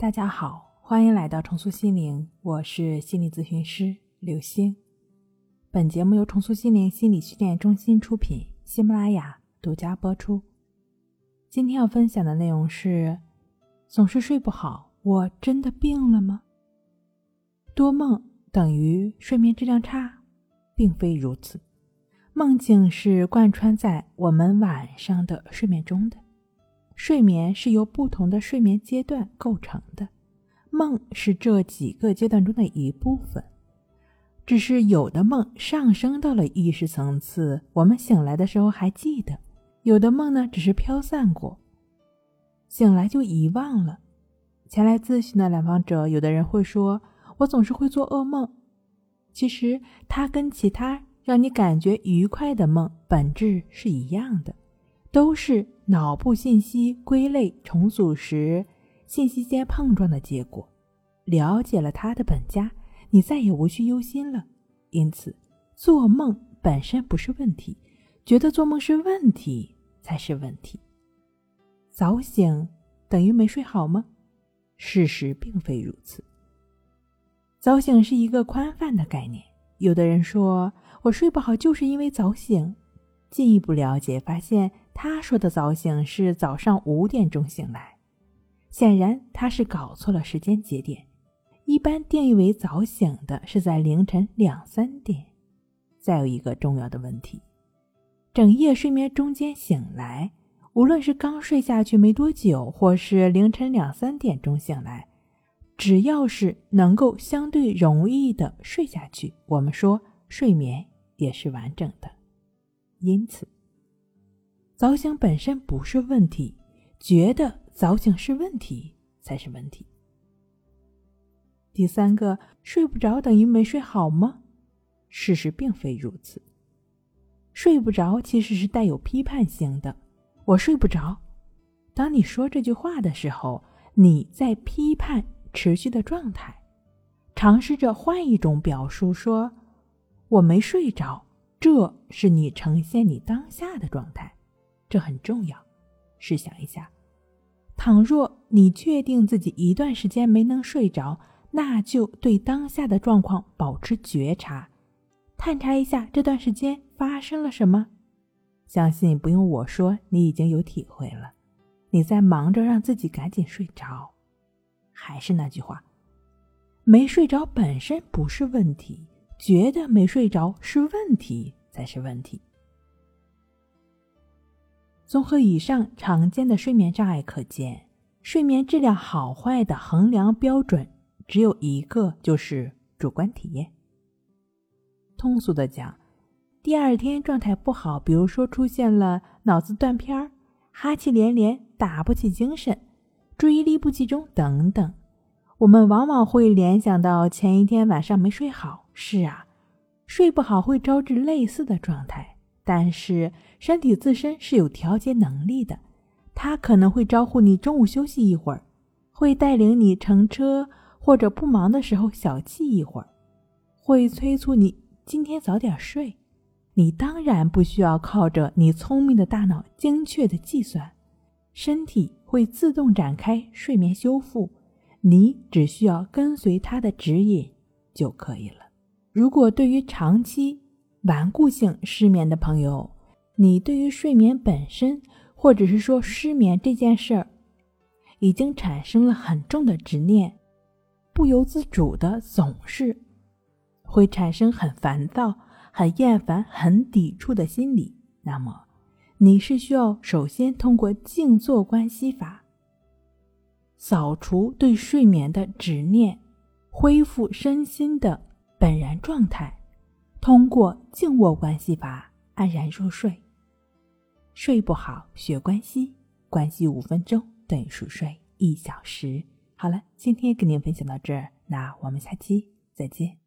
大家好，欢迎来到重塑心灵，我是心理咨询师刘星。本节目由重塑心灵心理训练中心出品，喜马拉雅独家播出。今天要分享的内容是：总是睡不好，我真的病了吗？多梦等于睡眠质量差，并非如此。梦境是贯穿在我们晚上的睡眠中的。睡眠是由不同的睡眠阶段构成的，梦是这几个阶段中的一部分。只是有的梦上升到了意识层次，我们醒来的时候还记得；有的梦呢，只是飘散过，醒来就遗忘了。前来咨询的来访者，有的人会说：“我总是会做噩梦。”其实，它跟其他让你感觉愉快的梦本质是一样的。都是脑部信息归类重组时，信息间碰撞的结果。了解了它的本家，你再也无需忧心了。因此，做梦本身不是问题，觉得做梦是问题才是问题。早醒等于没睡好吗？事实并非如此。早醒是一个宽泛的概念。有的人说我睡不好就是因为早醒，进一步了解发现。他说的早醒是早上五点钟醒来，显然他是搞错了时间节点。一般定义为早醒的是在凌晨两三点。再有一个重要的问题，整夜睡眠中间醒来，无论是刚睡下去没多久，或是凌晨两三点钟醒来，只要是能够相对容易的睡下去，我们说睡眠也是完整的。因此。早醒本身不是问题，觉得早醒是问题才是问题。第三个，睡不着等于没睡好吗？事实并非如此。睡不着其实是带有批判性的。我睡不着。当你说这句话的时候，你在批判持续的状态。尝试着换一种表述，说我没睡着，这是你呈现你当下的状态。这很重要，试想一下，倘若你确定自己一段时间没能睡着，那就对当下的状况保持觉察，探查一下这段时间发生了什么。相信不用我说，你已经有体会了。你在忙着让自己赶紧睡着，还是那句话，没睡着本身不是问题，觉得没睡着是问题才是问题。综合以上常见的睡眠障碍可见，睡眠质量好坏的衡量标准只有一个，就是主观体验。通俗的讲，第二天状态不好，比如说出现了脑子断片儿、哈气连连、打不起精神、注意力不集中等等，我们往往会联想到前一天晚上没睡好。是啊，睡不好会招致类似的状态。但是身体自身是有调节能力的，它可能会招呼你中午休息一会儿，会带领你乘车或者不忙的时候小憩一会儿，会催促你今天早点睡。你当然不需要靠着你聪明的大脑精确的计算，身体会自动展开睡眠修复，你只需要跟随它的指引就可以了。如果对于长期，顽固性失眠的朋友，你对于睡眠本身，或者是说失眠这件事儿，已经产生了很重的执念，不由自主的总是会产生很烦躁、很厌烦、很抵触的心理。那么，你是需要首先通过静坐观息法，扫除对睡眠的执念，恢复身心的本然状态。通过静卧关系法安然入睡。睡不好学关系，关系五分钟等于熟睡一小时。好了，今天跟您分享到这儿，那我们下期再见。